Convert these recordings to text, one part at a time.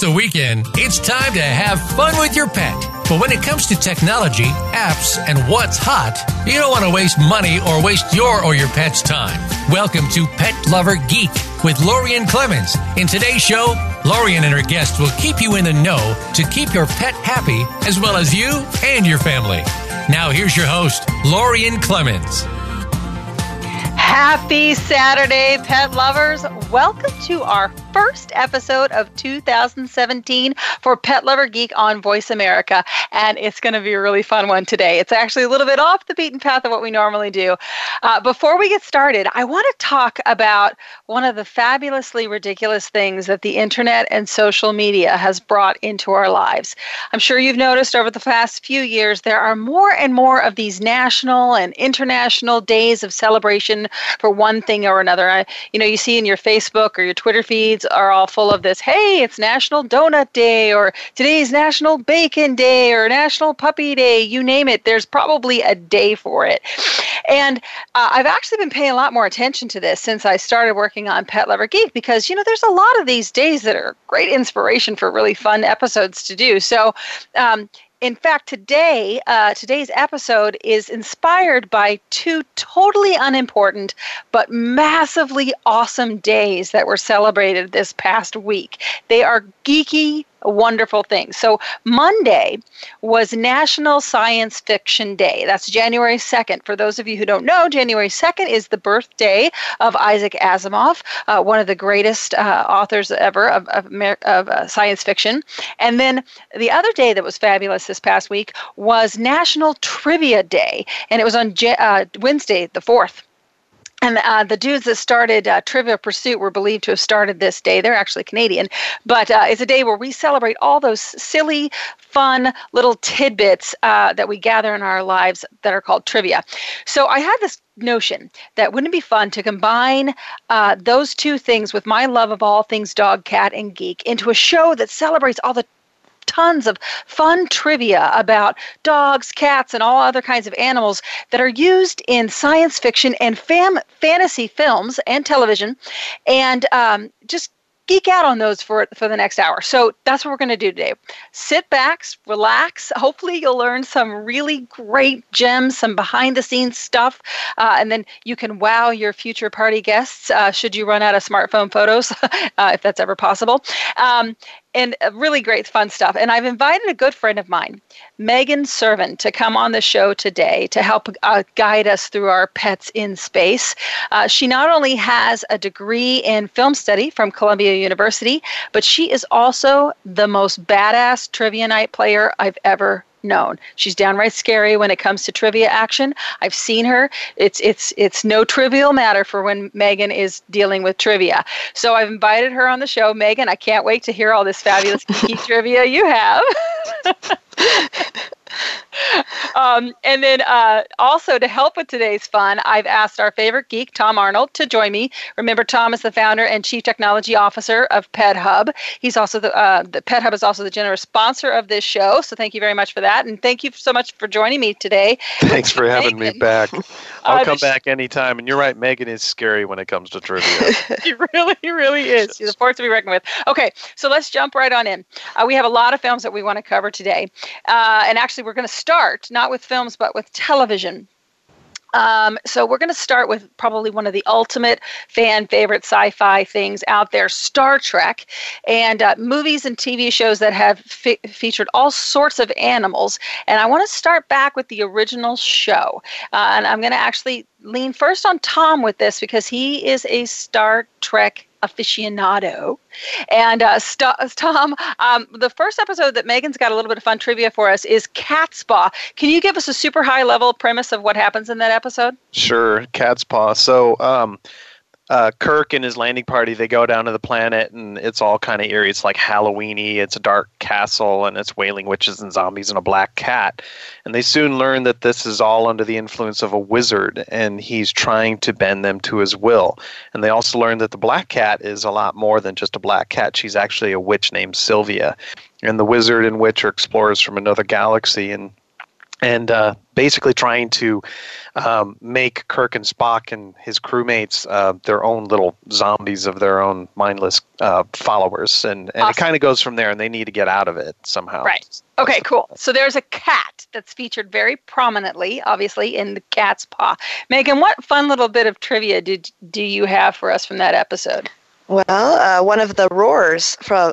It's the weekend. It's time to have fun with your pet. But when it comes to technology, apps, and what's hot, you don't want to waste money or waste your or your pet's time. Welcome to Pet Lover Geek with Lorien Clemens. In today's show, Lorien and her guests will keep you in the know to keep your pet happy as well as you and your family. Now, here's your host, Lorien Clemens. Happy Saturday, pet lovers. Welcome to our first episode of 2017 for Pet Lover Geek on Voice America. And it's going to be a really fun one today. It's actually a little bit off the beaten path of what we normally do. Uh, before we get started, I want to talk about one of the fabulously ridiculous things that the internet and social media has brought into our lives. I'm sure you've noticed over the past few years there are more and more of these national and international days of celebration for one thing or another. I, you know, you see in your Facebook or your Twitter feeds feeds are all full of this hey, it's National Donut Day, or today's National Bacon Day, or National Puppy Day, you name it. There's probably a day for it. And uh, I've actually been paying a lot more attention to this since I started working on Pet Lover Geek because, you know, there's a lot of these days that are great inspiration for really fun episodes to do. So, um, in fact, today, uh, today's episode is inspired by two totally unimportant but massively awesome days that were celebrated this past week. They are geeky wonderful things. So, Monday was National Science Fiction Day. That's January 2nd. For those of you who don't know, January 2nd is the birthday of Isaac Asimov, uh, one of the greatest uh, authors ever of, of, of uh, science fiction. And then the other day that was fabulous this past week was National Trivia Day, and it was on uh, Wednesday, the 4th. And uh, the dudes that started uh, Trivia Pursuit were believed to have started this day. They're actually Canadian, but uh, it's a day where we celebrate all those silly, fun little tidbits uh, that we gather in our lives that are called trivia. So I had this notion that wouldn't it be fun to combine uh, those two things with my love of all things dog, cat, and geek into a show that celebrates all the tons of fun trivia about dogs, cats, and all other kinds of animals that are used in science fiction and fam- fantasy films and television, and um, just geek out on those for for the next hour. So that's what we're going to do today. Sit back, relax. Hopefully, you'll learn some really great gems, some behind the scenes stuff, uh, and then you can wow your future party guests uh, should you run out of smartphone photos, uh, if that's ever possible. Um, and uh, really great fun stuff. And I've invited a good friend of mine, Megan Servant, to come on the show today to help uh, guide us through our pets in space. Uh, she not only has a degree in film study from Columbia University, but she is also the most badass trivia night player I've ever known. She's downright scary when it comes to trivia action. I've seen her. It's it's it's no trivial matter for when Megan is dealing with trivia. So I've invited her on the show. Megan, I can't wait to hear all this fabulous trivia you have. um, and then uh, also to help with today's fun, I've asked our favorite geek, Tom Arnold, to join me. Remember, Tom is the founder and chief technology officer of Pet Hub. He's also the, uh, the Pet Hub is also the generous sponsor of this show. So thank you very much for that, and thank you so much for joining me today. Thanks for having Megan. me back. I'll uh, come back anytime. And you're right, Megan is scary when it comes to trivia. she really, really is. She's a force to be reckoned with. Okay, so let's jump right on in. Uh, we have a lot of films that we want to cover today, uh, and actually, we're going to start not with films but with television. Um, so we're going to start with probably one of the ultimate fan favorite sci-fi things out there, Star Trek, and uh, movies and TV shows that have fe- featured all sorts of animals. And I want to start back with the original show, uh, and I'm going to actually lean first on Tom with this because he is a Star Trek aficionado. And uh, St- Tom, um, the first episode that Megan's got a little bit of fun trivia for us is Catspaw. Can you give us a super high level premise of what happens in that episode? Sure, Catspaw. So, um, uh, Kirk and his landing party, they go down to the planet, and it's all kind of eerie. It's like Halloweeny. It's a dark castle, and it's wailing witches and zombies and a black cat. And they soon learn that this is all under the influence of a wizard, and he's trying to bend them to his will. And they also learn that the black cat is a lot more than just a black cat. She's actually a witch named Sylvia, and the wizard and witch are explorers from another galaxy, and and uh, basically trying to um, make Kirk and Spock and his crewmates uh, their own little zombies of their own mindless uh, followers, and, and Awesome. it kind of goes from there. And they need to get out of it somehow. Right. Okay, cool. So there's a cat that's featured very prominently, obviously, in the cat's paw. Megan, what fun little bit of trivia did do you have for us from that episode? Well, uh, one of the roars from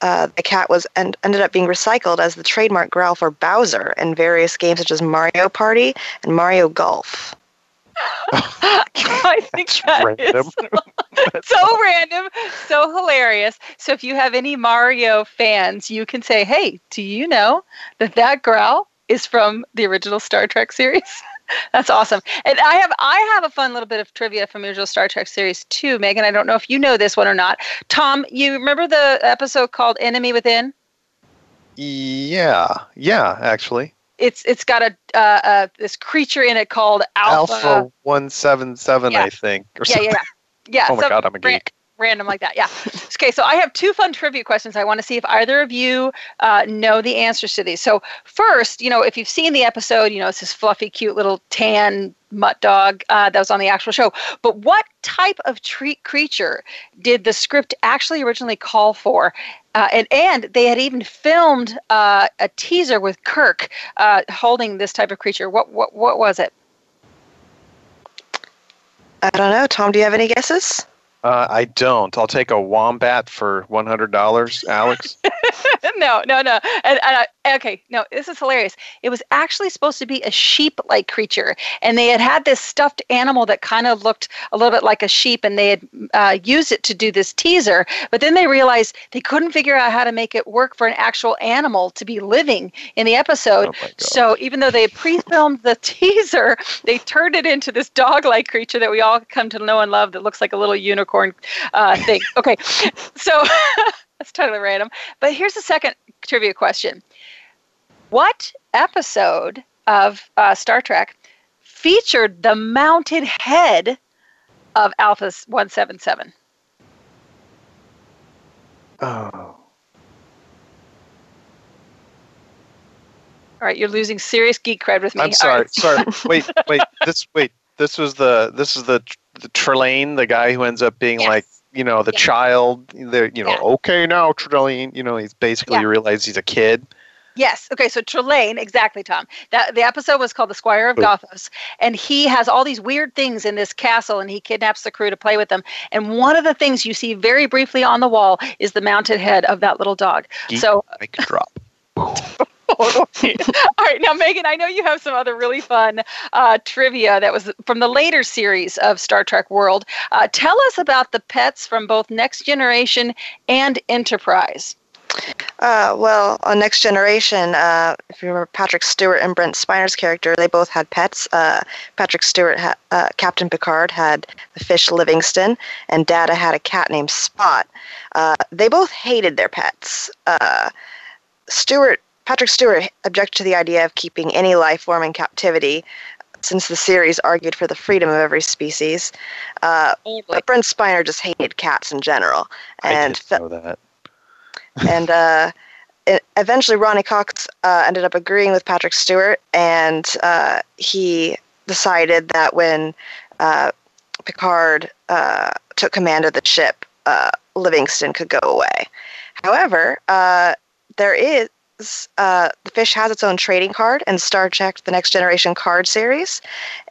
uh, the cat was and ended up being recycled as the trademark growl for Bowser in various games such as Mario Party and Mario Golf. I think that Random. is so random, so hilarious. So if you have any Mario fans, you can say, "Hey, do you know that that growl is from the original Star Trek series?" That's awesome. And I have I have a fun little bit of trivia from the original Star Trek series too, Megan. I don't know if you know this one or not. Tom, you remember the episode called Enemy Within? Yeah, yeah, actually. It's it's got a uh, uh, this creature in it called Alpha. Alpha one seven seven. I think. Or yeah, something. yeah, yeah. yeah Oh my so god, I'm a geek. Random like that. Yeah. Okay, so I have two fun trivia questions. I want to see if either of you uh, know the answers to these. So first, you know, if you've seen the episode, you know, it's this fluffy, cute little tan mutt dog uh, that was on the actual show. But what type of treat creature did the script actually originally call for? Uh, and and they had even filmed uh, a teaser with Kirk uh, holding this type of creature. What what what was it? I don't know. Tom, do you have any guesses? Uh, I don't. I'll take a wombat for one hundred dollars, Alex. no, no, no. And, and I, okay, no, this is hilarious. It was actually supposed to be a sheep-like creature, and they had had this stuffed animal that kind of looked a little bit like a sheep, and they had uh, used it to do this teaser. But then they realized they couldn't figure out how to make it work for an actual animal to be living in the episode. Oh so even though they pre-filmed the teaser, they turned it into this dog-like creature that we all come to know and love that looks like a little unicorn uh, thing. Okay, so. That's totally random. But here's the second trivia question What episode of uh, Star Trek featured the mounted head of Alpha 177? oh. All right, you're losing serious geek cred with me. I'm sorry. right. Sorry. Wait, wait. This wait. This was the this is the the Trelane, the guy who ends up being Yes. like you know the Yeah. child. The you know Yeah. okay now Trelane. You know he's basically Yeah. you realize he's a kid. Yes. Okay. So Trelane, exactly, Tom. That the episode was called "The Squire of. Gothos," and he has all these weird things in this castle, and he kidnaps the crew to play with them. And one of the things you see very briefly on the wall is the mounted head of that little dog. Geek. So Make it drop. All right, now Megan, I know you have some other really fun uh, trivia that was from the later series of Star Trek World. Uh, tell us about the pets from both Next Generation and Enterprise. Uh, well, on Next Generation, uh, if you remember Patrick Stewart and Brent Spiner's character, they both had pets. Uh, Patrick Stewart, ha- uh, Captain Picard, had the fish Livingston, and Data had a cat named Spot. Uh, they both hated their pets. Uh, Stewart, Patrick Stewart objected to the idea of keeping any life form in captivity, since the series argued for the freedom of every species. Uh, but Brent Spiner just hated cats in general, I and didn't know that. and uh, it, eventually Ronny Cox uh, ended up agreeing with Patrick Stewart, and uh, he decided that when uh, Picard uh, took command of the ship, uh, Livingston could go away. However, uh, there is uh, the fish has its own trading card in Star Trek: The Next Generation card series.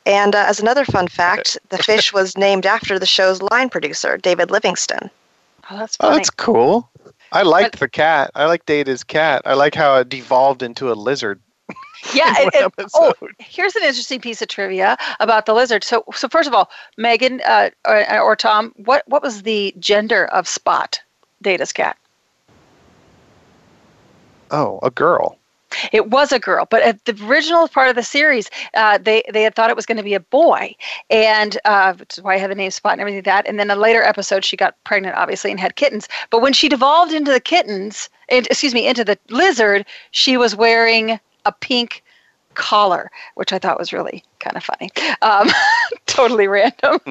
And uh, as another fun fact, the fish was named after the show's line producer, David Livingston. Oh, that's Oh, that's cool. I liked the cat. I like Data's cat. I like how it devolved into a lizard. yeah. in and- one and- oh, here's an interesting piece of trivia about the lizard. So, so first of all, Megan uh, or, or Tom, what what was the gender of Spot, Data's cat? Oh, a girl. It was a girl, but at the original part of the series, uh, they they had thought it was going to be a boy, and uh, which is why I had the name Spot and everything like that. And then a later episode, she got pregnant, obviously, and had kittens. But when she devolved into the kittens, and, excuse me, into the lizard, she was wearing a pink collar, which I thought was really kind of funny. Um, totally random.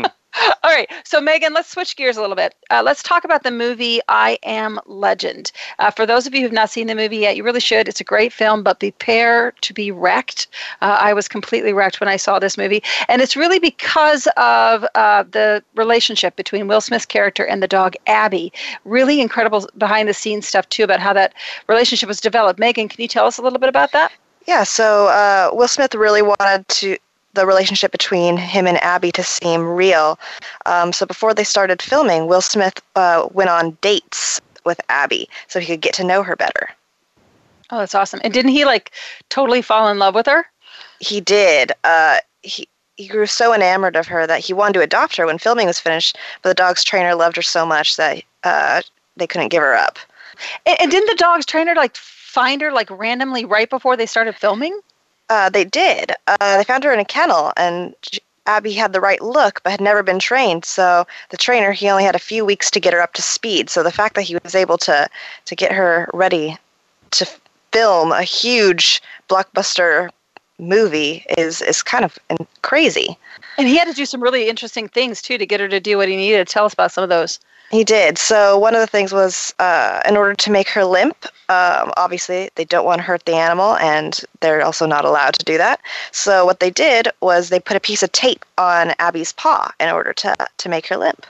All right, so Megan, let's switch gears a little bit. Uh, let's talk about the movie I Am Legend. Uh, for those of you who've not seen the movie yet, you really should. It's a great film, but prepare to be wrecked. Uh, I was completely wrecked when I saw this movie, and it's really because of uh, the relationship between Will Smith's character and the dog Abby. Really incredible behind the scenes stuff too about how that relationship was developed. Megan, can you tell us a little bit about that? Yeah, so uh, Will Smith really wanted to the relationship between him and Abby to seem real. Um, so before they started filming, Will Smith uh, went on dates with Abby so he could get to know her better. Oh, that's awesome! And didn't he like totally fall in love with her? He did. Uh, he he grew so enamored of her that he wanted to adopt her when filming was finished, but the dog's trainer loved her so much that uh, they couldn't give her up. And, and didn't the dog's trainer like find her like randomly right before they started filming? Uh, they did. Uh, they found her in a kennel, and Abby had the right look, but had never been trained. So the trainer, he only had a few weeks to get her up to speed. So the fact that he was able to to get her ready to film a huge blockbuster movie is is kind of crazy. And he had to do some really interesting things too to get her to do what he needed. Tell us about some of those. He did. So one of the things was, uh, in order to make her limp, um, obviously they don't want to hurt the animal, and they're also not allowed to do that. So what they did was they put a piece of tape on Abby's paw in order to to make her limp.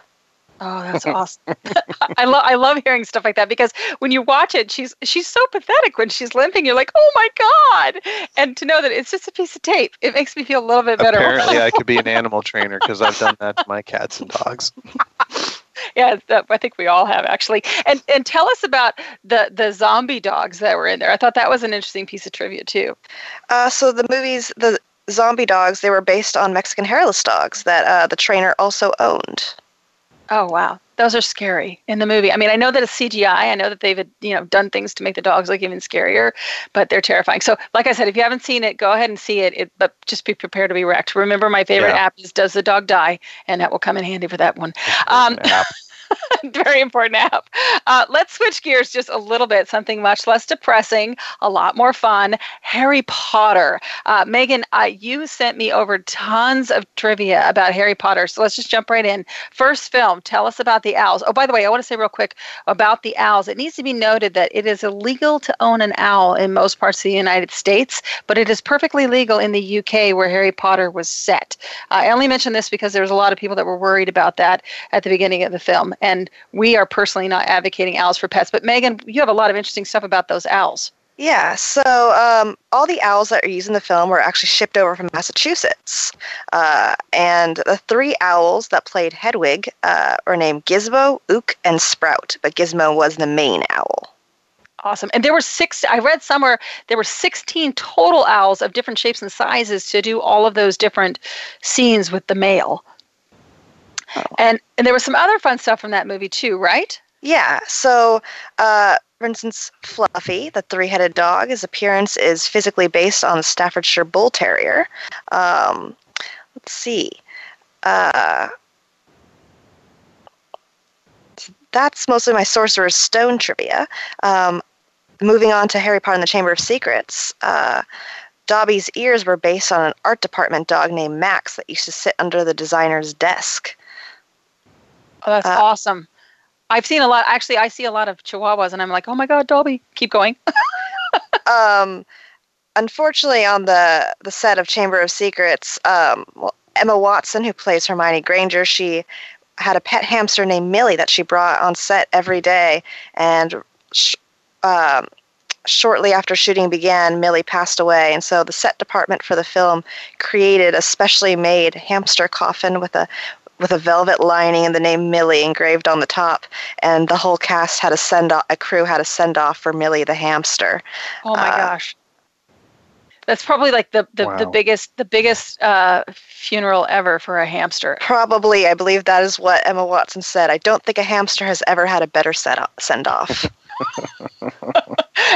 Oh, that's awesome! I love I love hearing stuff like that because when you watch it, she's she's so pathetic when she's limping. You're like, oh my god! And to know that it's just a piece of tape, it makes me feel a little bit better. Apparently, I could be an animal trainer because I've done that to my cats and dogs. Yeah, that, I think we all have actually. And and tell us about the the zombie dogs that were in there. I thought that was an interesting piece of trivia too. Uh, so the movies, the zombie dogs, they were based on Mexican hairless dogs that uh, the trainer also owned. Oh wow, those are scary in the movie. I mean, I know that it's CGI. I know that they've you know done things to make the dogs look even scarier, but they're terrifying. So, like I said, if you haven't seen it, go ahead and see it. it but just be prepared to be wrecked. Remember, my favorite yeah. app is "Does the Dog Die?" and that will come in handy for that one. Um, very important app. Uh, let's switch gears just a little bit. Something much less depressing, a lot more fun. Harry Potter. Uh, Megan, uh, you sent me over tons of trivia about Harry Potter. So let's just jump right in. First film, tell us about the owls. Oh, by the way, I want to say real quick about the owls. It needs to be noted that it is illegal to own an owl in most parts of the United States, but it is perfectly legal in the UK where Harry Potter was set. Uh, I only mention this because there was a lot of people that were worried about that at the beginning of the film. And we are personally not advocating owls for pets. But Megan, you have a lot of interesting stuff about those owls. Yeah, so um, all the owls that are used in the film were actually shipped over from Massachusetts. Uh, and the three owls that played Hedwig uh, were named Gizmo, Ook, and Sprout, but Gizmo was the main owl. Awesome. And there were six, I read somewhere, there were 16 total owls of different shapes and sizes to do all of those different scenes with the male. And and there was some other fun stuff from that movie too, right? Yeah. So, uh, for instance, Fluffy, the three-headed dog, his appearance is physically based on the Staffordshire Bull Terrier. Um, let's see. Uh, that's mostly my Sorcerer's Stone trivia. Um, moving on to Harry Potter and the Chamber of Secrets. Uh, Dobby's ears were based on an art department dog named Max that used to sit under the designer's desk. Oh, that's uh, awesome. I've seen a lot. Actually, I see a lot of Chihuahuas, and I'm like, oh my god, Dobby, keep going. um, unfortunately, on the the set of Chamber of Secrets, um, well, Emma Watson, who plays Hermione Granger, she had a pet hamster named Millie that she brought on set every day, and sh- um, shortly after shooting began, Millie passed away, and so the set department for the film created a specially made hamster coffin with a with a velvet lining and the name Millie engraved on the top. And the whole cast had a send off, a crew had a send off for Millie the hamster. Oh my uh, gosh. That's probably like the, the, wow. the biggest the biggest uh, funeral ever for a hamster. Probably, I believe that is what Emma Watson said. I don't think a hamster has ever had a better set send off.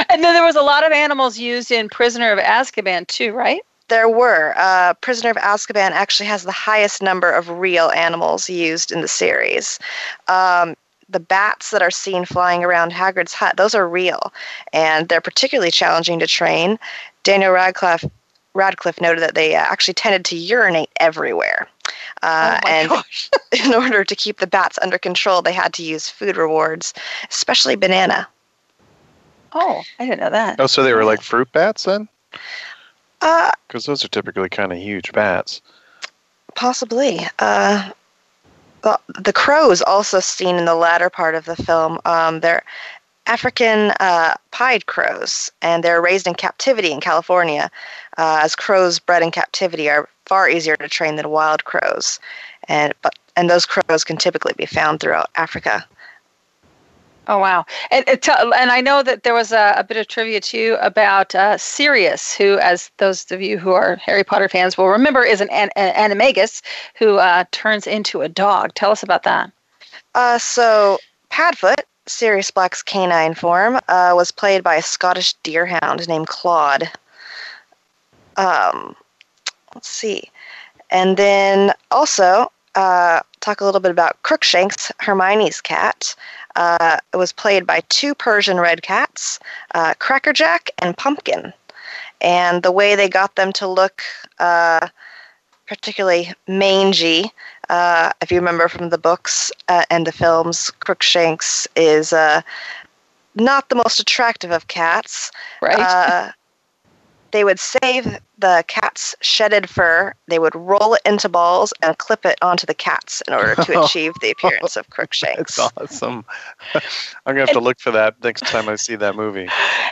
and then there was a lot of animals used in Prisoner of Azkaban too, right? There were. Uh, Prisoner of Azkaban actually has the highest number of real animals used in the series. Um, the bats that are seen flying around Hagrid's hut, those are real, and they're particularly challenging to train. Daniel Radcliffe Radcliffe noted that they uh, actually tended to urinate everywhere. Uh, oh my and gosh. in order to keep the bats under control, they had to use food rewards, especially banana. Oh, I didn't know that. Oh, so they were like fruit bats then? Uh, Because those are typically kind of huge bats. Possibly. Uh, the, the crows also seen in the latter part of the film. Um, they're African uh, pied crows, and they're raised in captivity in California, uh, as crows bred in captivity are far easier to train than wild crows, and but and those crows can typically be found throughout Africa. Oh wow! And it and I know that there was a, a bit of trivia too about uh, Sirius, who, as those of you who are Harry Potter fans will remember, is an, an, an animagus who uh, turns into a dog. Tell us about that. Uh, so Padfoot, Sirius Black's canine form, uh, was played by a Scottish deerhound named Claude. Um, let's see, and then also uh, talk a little bit about Crookshanks, Hermione's cat. Uh, it was played by two Persian red cats, uh, Crackerjack and Pumpkin. And the way they got them to look uh, particularly mangy, uh, if you remember from the books uh, and the films, Crookshanks is uh, not the most attractive of cats. Right. They would save the cat's shedded fur, they would roll it into balls and clip it onto the cats in order to achieve the appearance of Crookshanks. That's awesome. I'm gonna have to look for that next time I see that movie.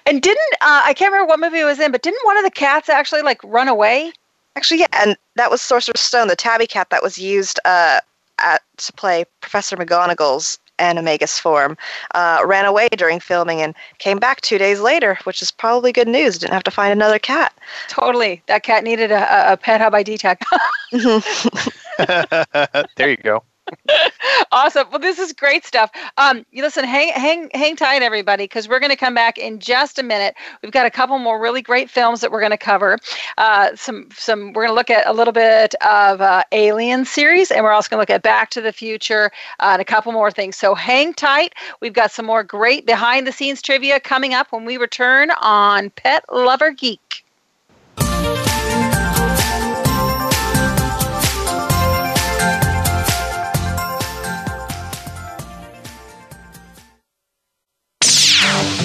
and didn't uh, I can't remember what movie it was in, but didn't one of the cats actually like run away? Actually, yeah, and that was Sorcerer's Stone, the tabby cat that was used uh, at, to play Professor McGonagall's animagus form, uh, ran away during filming and came back two days later, which is probably good news. Didn't have to find another cat. Totally, that cat needed a, a- a pet hub ID tag. there you go. Awesome. Well, this is great stuff. Um, you listen, hang, hang, hang tight, everybody, because we're going to come back in just a minute. We've got a couple more really great films that we're going to cover. Uh, some, some. We're going to look at a little bit of uh, Alien series, and we're also going to look at Back to the Future uh, and a couple more things. So hang tight. We've got some more great behind-the-scenes trivia coming up when we return on Pet Lover Geek.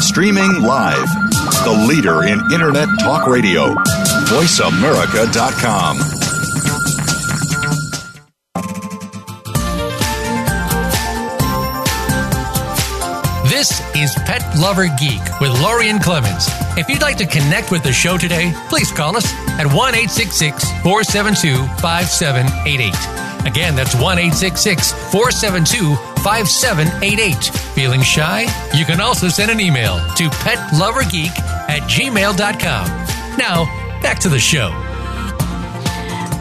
Streaming live. The leader in Internet talk radio. VoiceAmerica.com. This is Pet Lover Geek with Lorien Clemens. If you'd like to connect with the show today, please call us at 1 472 5788. Again, that's 1 472 5788. Feeling shy? You can also send an email to petlovergeek at gmail.com. Now, back to the show.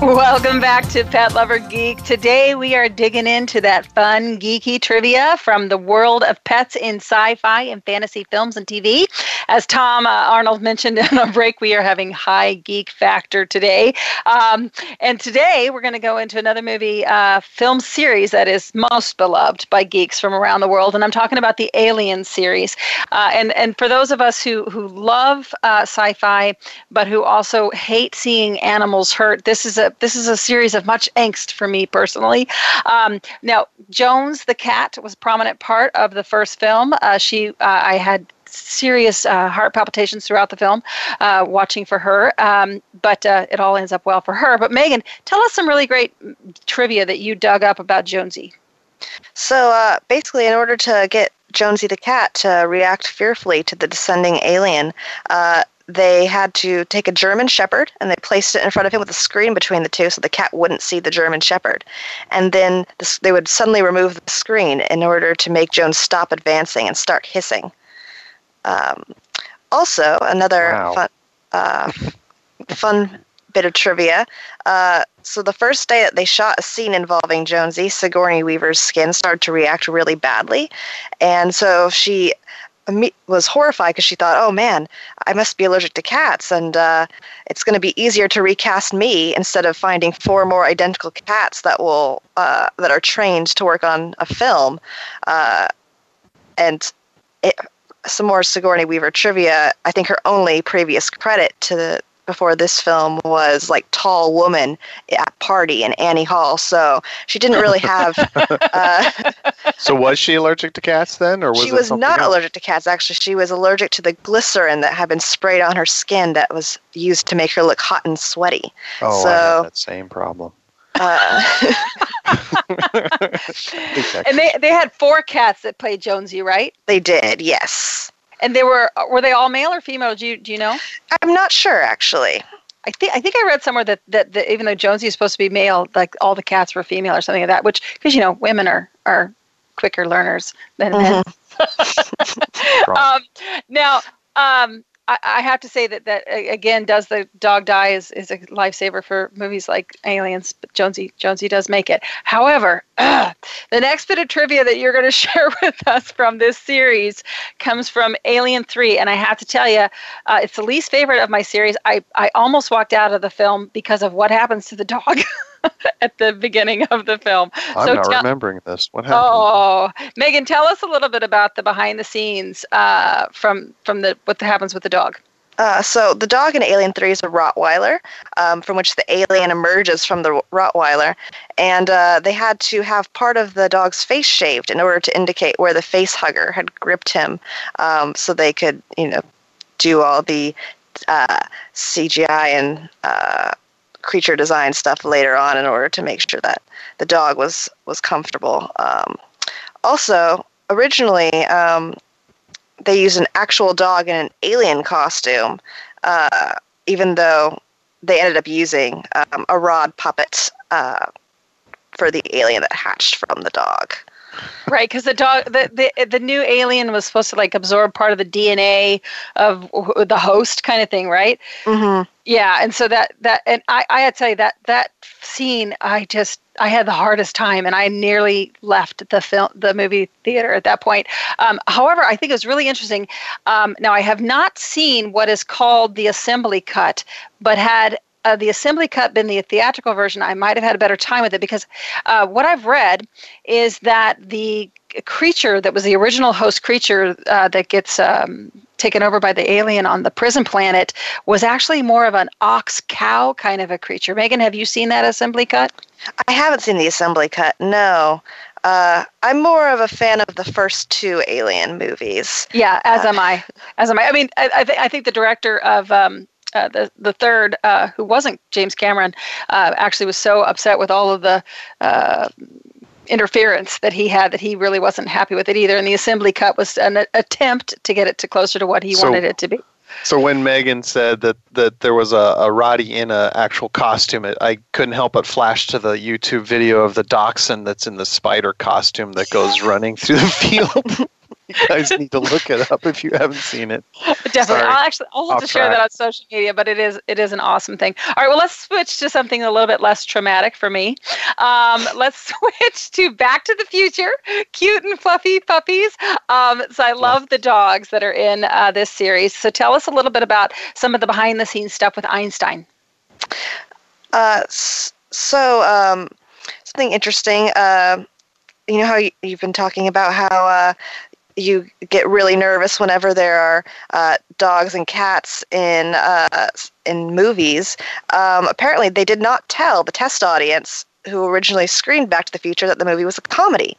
Welcome back to Pet Lover Geek. Today we are digging into that fun, geeky trivia from the world of pets in sci fi and fantasy films and TV. As Tom uh, Arnold mentioned in a break, we are having high geek factor today. Um, and today we're going to go into another movie uh, film series that is most beloved by geeks from around the world. And I'm talking about the Alien series. Uh, and, and for those of us who, who love uh, sci fi, but who also hate seeing animals hurt, this is a this is a series of much angst for me personally. Um, now, Jones the cat was a prominent part of the first film. Uh, she, uh, I had serious uh, heart palpitations throughout the film uh, watching for her um, but uh, it all ends up well for her but megan tell us some really great trivia that you dug up about jonesy so uh, basically in order to get jonesy the cat to react fearfully to the descending alien uh, they had to take a German Shepherd and they placed it in front of him with a screen between the two so the cat wouldn't see the German Shepherd. And then this, they would suddenly remove the screen in order to make Jones stop advancing and start hissing. Um, also, another wow. fun, uh, fun bit of trivia. Uh, so the first day that they shot a scene involving Jonesy, Sigourney Weaver's skin started to react really badly, and so she was horrified because she thought, "Oh man, I must be allergic to cats, and uh, it's going to be easier to recast me instead of finding four more identical cats that will uh, that are trained to work on a film." Uh, and it, some more Sigourney Weaver trivia. I think her only previous credit to the before this film was like tall woman at party in Annie Hall. So she didn't really have. Uh, so was she allergic to cats then, or was she was not else? allergic to cats? Actually, she was allergic to the glycerin that had been sprayed on her skin that was used to make her look hot and sweaty. Oh, so, I have that same problem. Uh, and they they had four cats that played Jonesy, right? They did, yes. And they were were they all male or female? Do you do you know? I'm not sure actually. I think I think I read somewhere that, that, that even though Jonesy is supposed to be male, like all the cats were female or something like that. Which because you know women are are quicker learners than men. Mm-hmm. um, now, um, I, have to say that that again, does the dog die is, is a lifesaver for movies like Aliens, but Jonesy Jonesy does make it. However, uh, the next bit of trivia that you're going to share with us from this series comes from Alien Three, and I have to tell you, uh, it's the least favorite of my series. I I almost walked out of the film because of what happens to the dog. at the beginning of the film. I'm so not tell- remembering this. What happened? Oh, Megan, tell us a little bit about the behind the scenes uh, from from the what happens with the dog. Uh, so the dog in Alien 3 is a Rottweiler, um, from which the alien emerges from the Rottweiler, and uh, they had to have part of the dog's face shaved in order to indicate where the face hugger had gripped him, um, so they could, you know, do all the uh, CGI and uh, creature design stuff later on in order to make sure that the dog was was comfortable. Um, also, originally um, they used an actual dog in an alien costume, uh, even though they ended up using um, a rod puppet uh, for the alien that hatched from the dog. Right, because the dog, the, the the new alien was supposed to like absorb part of the DNA of the host, kind of thing, right? Mm-hmm. Yeah, and so that that and I I had to say that that scene, I just I had the hardest time, and I nearly left the film the movie theater at that point. Um, however, I think it was really interesting. Um, now I have not seen what is called the assembly cut, but had uh, the assembly cut been the theatrical version, I might have had a better time with it because uh, what I've read is that the creature that was the original host creature uh, that gets um, taken over by the alien on the prison planet was actually more of an ox cow kind of a creature. Megan, have you seen that assembly cut? I haven't seen the assembly cut, no. Uh, I'm more of a fan of the first two Alien movies. Yeah, as uh, am I. As am I. I mean, I, I, th- I think the director of um, uh, the the third, uh, who wasn't James Cameron, uh, actually was so upset with all of the uh, interference that he had that he really wasn't happy with it either. And the assembly cut was an attempt to get it to closer to what he so, wanted it to be. So when Megan said that, that there was a, a Roddy in an actual costume, it, I couldn't help but flash to the YouTube video of the dachshund that's in the spider costume that goes running through the field. you guys need to look it up if you haven't seen it. Definitely. Sorry. I'll actually I'll have Off to share that on social media, but it is it is an awesome thing. All right, well let's switch to something a little bit less traumatic for me. Um, let's switch to Back to the Future, cute and fluffy puppies. Um, so I love the dogs that are in uh, this series. So tell us a little bit about some of the behind the scenes stuff with Einstein. Uh, so um, something interesting. Uh, you know how you, you've been talking about how uh, you get really nervous whenever there are uh, dogs and cats in uh, in movies. Um, apparently, they did not tell the test audience who originally screened Back to the Future that the movie was a comedy.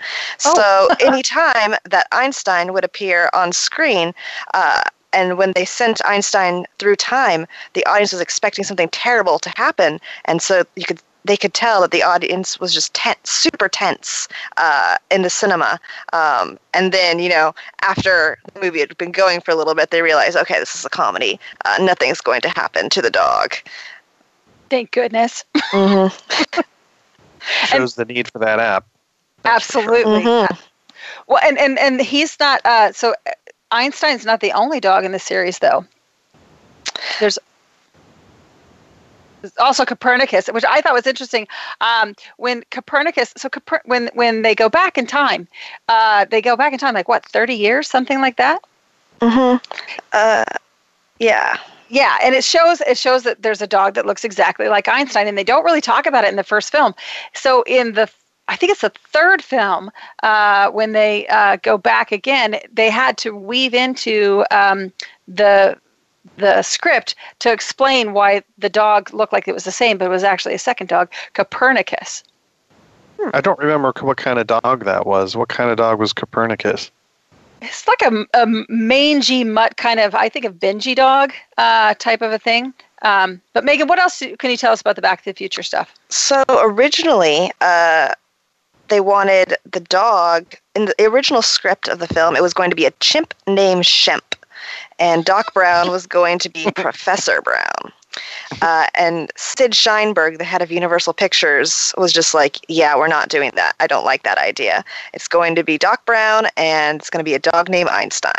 Oh. So anytime that Einstein would appear on screen. Uh, and when they sent Einstein through time, the audience was expecting something terrible to happen, and so you could they could tell that the audience was just tense, super tense uh, in the cinema. Um, and then, you know, after the movie had been going for a little bit, they realized, okay, this is a comedy. Uh, nothing's going to happen to the dog. Thank goodness. Mm-hmm. Shows the need for that app. Absolutely. Mhm. Well, and and and he's not. Uh, so uh, Einstein's not the only dog in the series, though. There's there's also Copernicus, which I thought was interesting. Um, when Copernicus, so Coper- when when they go back in time, uh, they go back in time like what, thirty years, something like that. Mm-hmm. Uh, yeah. Yeah, and it shows it shows that there's a dog that looks exactly like Einstein, and they don't really talk about it in the first film. So in the I think it's the third film uh, when they uh, go back again, they had to weave into um, the the script to explain why the dog looked like it was the same, but it was actually a second dog, Copernicus. I don't remember what kind of dog that was. What kind of dog was Copernicus? It's like a, a mangy mutt kind of, I think, a Benji dog uh, type of a thing. Um, but Megan, what else can you tell us about the Back to the Future stuff? So originally, uh, they wanted the dog in the original script of the film. It was going to be a chimp named Shemp, and Doc Brown was going to be Professor Brown. Uh, and Sid Sheinberg, the head of Universal Pictures, was just like, "Yeah, we're not doing that. I don't like that idea. It's going to be Doc Brown, and it's going to be a dog named Einstein."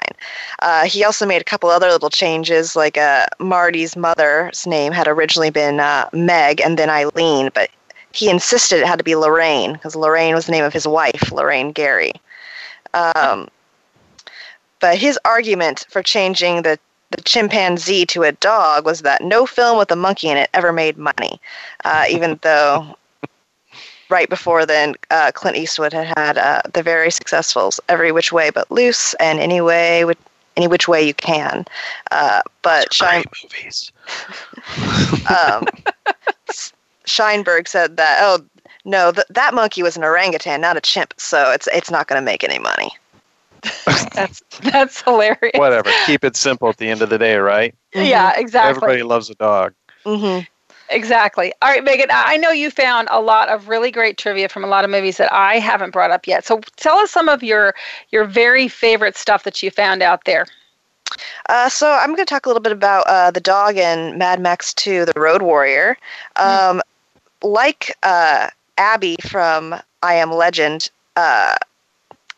Uh, he also made a couple other little changes, like uh, Marty's mother's name had originally been uh, Meg and then Eileen, but he insisted it had to be Lorraine because Lorraine was the name of his wife, Lorraine Gary. Um, but his argument for changing the, the chimpanzee to a dog was that no film with a monkey in it ever made money, uh, even though right before then uh, Clint Eastwood had had uh, the very successful Every Which Way But Loose and Any Way With Any Which Way You Can. Uh, but Shine, movies. um, Sheinberg said that oh no th- that monkey was an orangutan not a chimp so it's it's not going to make any money That's that's hilarious. Whatever. Keep it simple at the end of the day, right? Yeah, exactly. Everybody loves a dog. Mm-hmm. Exactly. All right, Megan, I know you found a lot of really great trivia from a lot of movies that I haven't brought up yet. So tell us some of your your very favorite stuff that you found out there. uh, so i'm going to talk a little bit about uh, the dog in mad max 2 the road warrior um, like uh, abby from i am legend uh,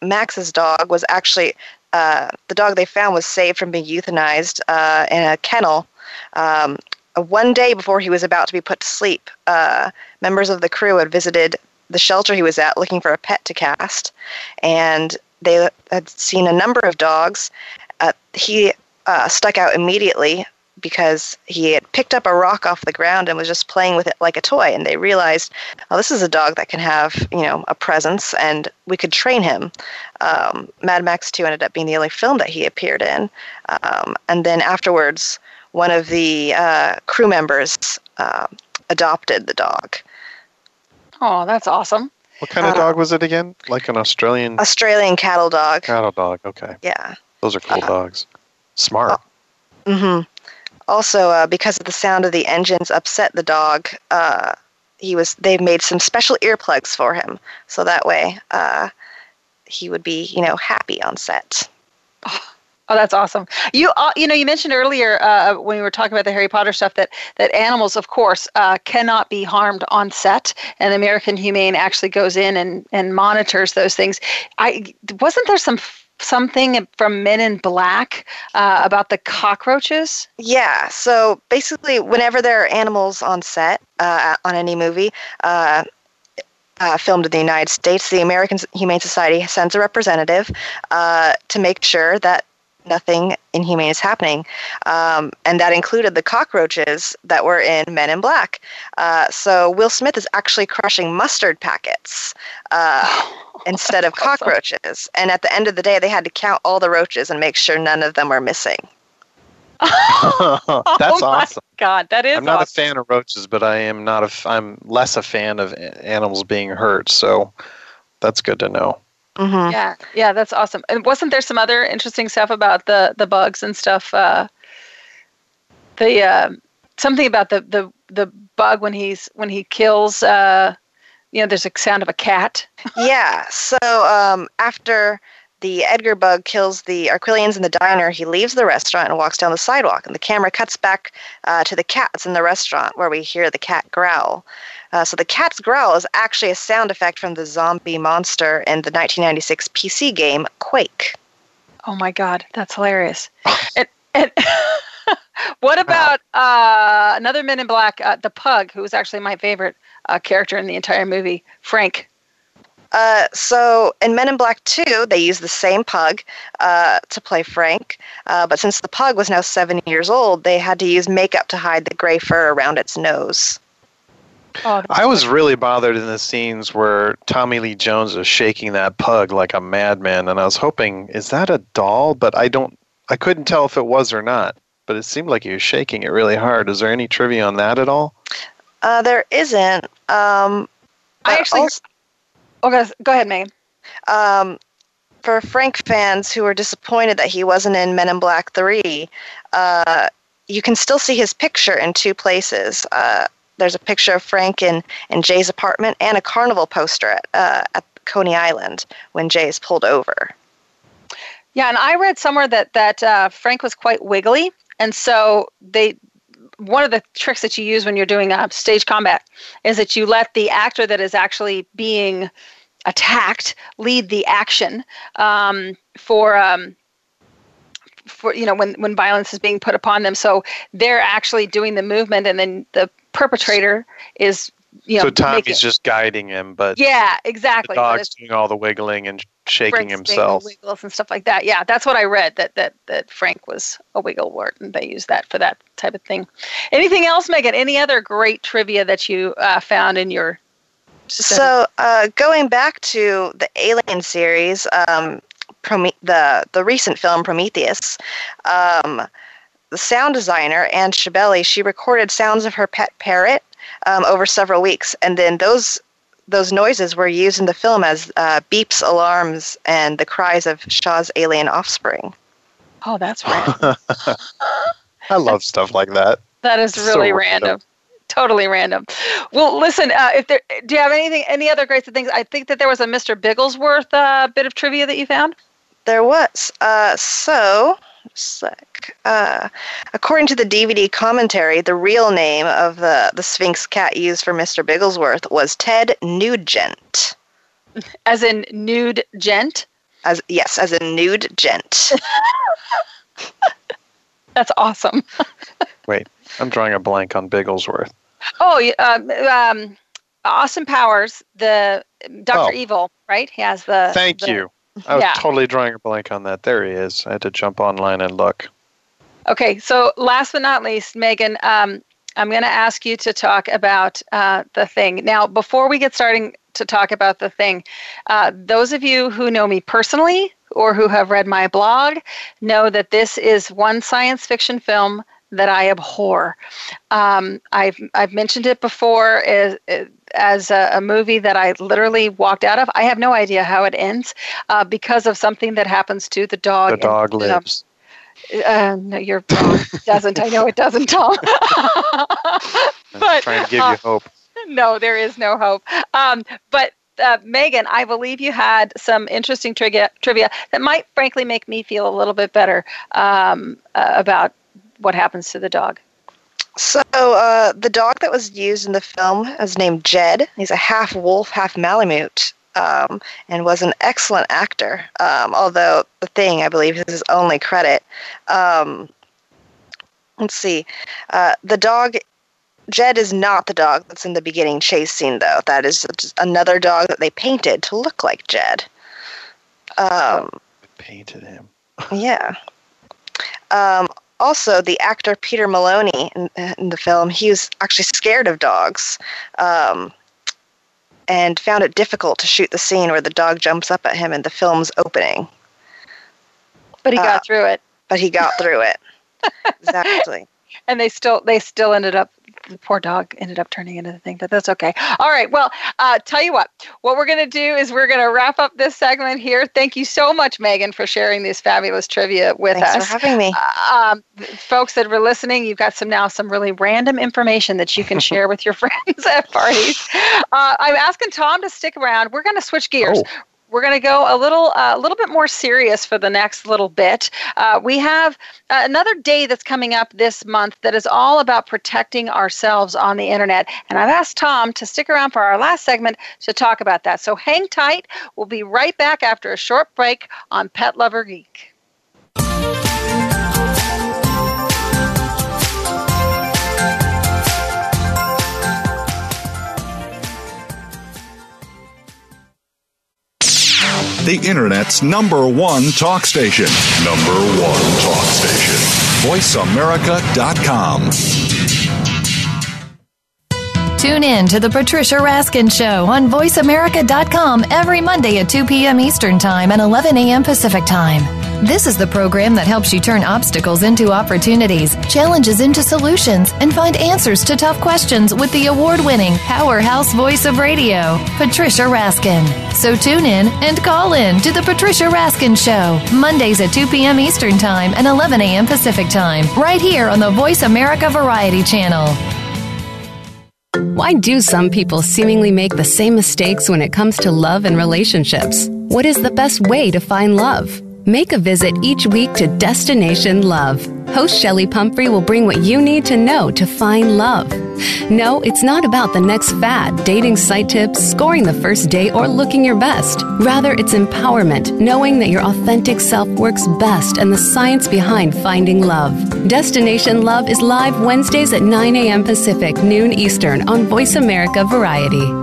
max's dog was actually uh, the dog they found was saved from being euthanized uh, in a kennel um, one day before he was about to be put to sleep, uh, members of the crew had visited the shelter he was at looking for a pet to cast, and they had seen a number of dogs. Uh, he uh, stuck out immediately because he had picked up a rock off the ground and was just playing with it like a toy. And they realized, oh, this is a dog that can have, you know, a presence, and we could train him. Um, Mad Max 2 ended up being the only film that he appeared in. Um, and then afterwards, one of the uh, crew members uh, adopted the dog. Oh, that's awesome. What kind of Uh, dog was it again? Like an Australian Australian cattle dog. cattle dog. Okay. Yeah. Those are cool Uh, dogs. Smart. hmm Also, uh, because of the sound of the engines upset the dog, uh, he was. They made some special earplugs for him, so that way uh, he would be, you know, happy on set. Oh, that's awesome. You uh, you know you mentioned earlier uh, when we were talking about the Harry Potter stuff that that animals, of course, uh, cannot be harmed on set, and American Humane actually goes in and and monitors those things. I wasn't there some something from Men in Black uh, about the cockroaches. Yeah. So basically, whenever there are animals on set uh, on any movie. Uh, uh, filmed in the United States, the American Humane Society sends a representative uh, to make sure that nothing inhumane is happening. Um, and that included the cockroaches that were in Men in Black. Uh, so Will Smith is actually crushing mustard packets uh, instead of cockroaches. And at the end of the day, they had to count all the roaches and make sure none of them were missing. That's oh awesome. God, that is. I'm not awesome. a fan of roaches, but I am not a. F- I'm less a fan of animals being hurt. So that's good to know. Mm-hmm. Yeah, yeah, that's awesome. And wasn't there some other interesting stuff about the the bugs and stuff? Uh, the uh, something about the the the bug when he's when he kills. Uh, you know, there's a sound of a cat. yeah. So um, after the Edgar bug kills the Arquillians in the diner, he leaves the restaurant and walks down the sidewalk. And the camera cuts back uh, to the cats in the restaurant where we hear the cat growl. Uh, so the cat's growl is actually a sound effect from the zombie monster in the 1996 PC game Quake. Oh my God, that's hilarious. and, and what about uh, another Men in Black, uh, the pug, who was actually my favorite uh, character in the entire movie, Frank? Uh, so in Men in Black 2, they used the same pug uh, to play Frank, uh, but since the pug was now seven years old, they had to use makeup to hide the gray fur around its nose. Oh, I was really bothered in the scenes where Tommy Lee Jones was shaking that pug like a madman, and I was hoping, is that a doll? But I don't, I couldn't tell if it was or not. But it seemed like he was shaking it really hard. Is there any trivia on that at all? Uh, there isn't. Um, I actually. also- okay, go ahead, Megan. um, for Frank fans who were disappointed that he wasn't in Men in Black 3, uh, you can still see his picture in two places. Uh, there's a picture of Frank in, in Jay's apartment and a carnival poster at, uh, at Coney Island when Jay is pulled over. Yeah, and I read somewhere that that uh, Frank was quite wiggly, and so they one of the tricks that you use when you're doing uh, stage combat is that you let the actor that is actually being attacked lead the action um, for um, for you know when when violence is being put upon them. So they're actually doing the movement, and then the perpetrator is you know so Tommy's making- just guiding him, but yeah exactly. But dog's doing all the wiggling and shaking Frank's doing the himself. wiggles and stuff like that. Yeah, that's what I read. That that that Frank was a wiggle word, and they use that for that type of thing. Anything else, Megan? Any other great trivia that you uh, found in your? So, uh, going back to the Alien series, um, Prome- the the recent film Prometheus, um, the sound designer Ann Scibelli she recorded sounds of her pet parrot um, over several weeks, and then those those noises were used in the film as uh, beeps, alarms, and the cries of Shaw's alien offspring. oh, that's random. I love stuff like that. that is So really random. random. Totally random. Well, listen. Uh, if there, do you have anything, any other great things? I think that there was a Mr. Bigglesworth uh, bit of trivia that you found. There was. Uh, so, sec. Uh, according to the DVD commentary, the real name of the, the Sphynx cat used for Mr. Bigglesworth was Ted Nugent. As in nude gent. As yes, as a nude gent. That's awesome. Wait, I'm drawing a blank on Bigglesworth. Oh, um, um, Austin Powers, the Doctor Oh. Evil, right? He has the. Thank the- you. I was yeah. totally drawing a blank on that. There he is. I had to jump online and look. Okay, so last but not least, Megan, um, I'm going to ask you to talk about uh, the thing. Now, before we get starting to talk about the thing, uh, those of you who know me personally or who have read my blog know that this is one science fiction film that I abhor. Um, I've I've mentioned it before as as a, a movie that I literally walked out of. I have no idea how it ends uh, because of something that happens to the dog. The dog in a- lives. uh, no, you're wrong. It doesn't. I know it doesn't, Tom. I'm but trying to give uh, you hope. no, there is no hope. Um, but uh, Megan, I believe you had some interesting trivia, trivia that might, frankly, make me feel a little bit better um, uh, about what happens to the dog. So uh, the dog that was used in the film is named Jed. He's a half wolf, half Malamute, um, and was an excellent actor. Um, although the thing, I believe, is his only credit. Um, let's see. Uh, the dog, Jed, is not the dog that's in the beginning chase scene, though. That is another dog that they painted to look like Jed. Um, painted him. yeah. Also, the actor Peter Maloney in, in, the film, he was actually scared of dogs um, and found it difficult to shoot the scene where the dog jumps up at him in the film's opening. But he got uh, through it. But he got through it. exactly. And they still they still ended up the poor dog ended up turning into the thing, but that's okay. All right. Well, uh, tell you what, what we're going to do is we're going to wrap up this segment here. Thank you so much, Megan, for sharing this fabulous trivia with Thanks us. Thanks for having me. Uh, um, folks that were listening, you've got some now some really random information that you can share with your friends at parties. Uh, I'm asking Tom to stick around. We're going to switch gears. Oh we're going to go a little uh, a little bit more serious for the next little bit. Uh, we have uh, another day that's coming up this month that is all about protecting ourselves on the internet, and I've asked Tom to stick around for our last segment to talk about that. So hang tight. We'll be right back after a short break on Pet Lover Geek. The Internet's number one talk station. Number one talk station. VoiceAmerica.com. Tune in to The Patricia Raskin Show on VoiceAmerica.com every Monday at 2 p.m. Eastern Time and 11 a.m. Pacific Time. This is the program that helps you turn obstacles into opportunities, challenges into solutions, and find answers to tough questions with the award winning powerhouse voice of radio, Patricia Raskin. So tune in and call in to The Patricia Raskin Show, Mondays at 2 p.m. Eastern Time and 11 a.m. Pacific Time, right here on the Voice America Variety Channel. Why do some people seemingly make the same mistakes when it comes to love and relationships? What is the best way to find love? Make a visit each week to Destination Love. Host Shelly Pumphrey will bring what you need to know to find love. No, it's not about the next fad, dating site tips, scoring the first date, or looking your best. Rather, it's empowerment, knowing that your authentic self works best and the science behind finding love. Destination Love is live Wednesdays at 9 a.m. Pacific, noon Eastern on Voice America Variety.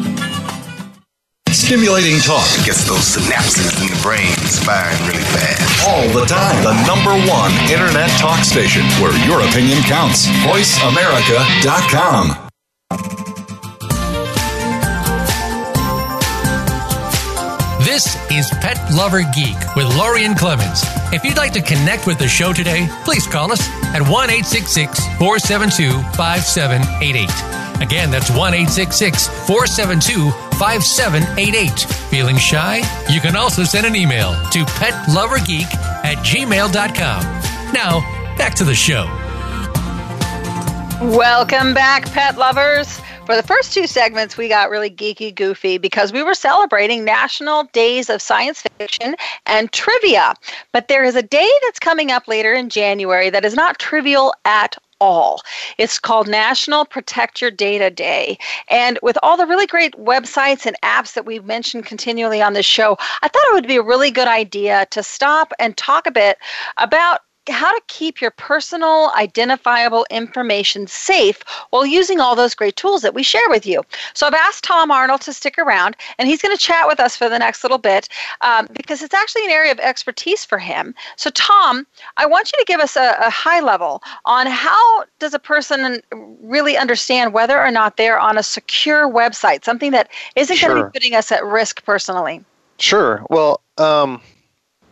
Stimulating talk gets those synapses in the brain firing really fast. All the time. The number one internet talk station where your opinion counts. VoiceAmerica.com. This is Pet Lover Geek with Lorien Clemens. If you'd like to connect with the show today, please call us at 1 472 5788. Again, that's 1 472 5788. Feeling shy? You can also send an email to petlovergeek at gmail.com. Now, back to the show. Welcome back, pet lovers. For the first two segments, we got really geeky goofy because we were celebrating National Days of Science Fiction and Trivia. But there is a day that's coming up later in January that is not trivial at all. It's called National Protect Your Data Day. And with all the really great websites and apps that we've mentioned continually on this show, I thought it would be a really good idea to stop and talk a bit about how to keep your personal identifiable information safe while using all those great tools that we share with you. So I've asked Tom Arnold to stick around, and he's going to chat with us for the next little bit um, because it's actually an area of expertise for him. So Tom, I want you to give us a, a high level on how does a person really understand whether or not they're on a secure website, something that isn't sure. going to be putting us at risk personally. Sure. Well. Um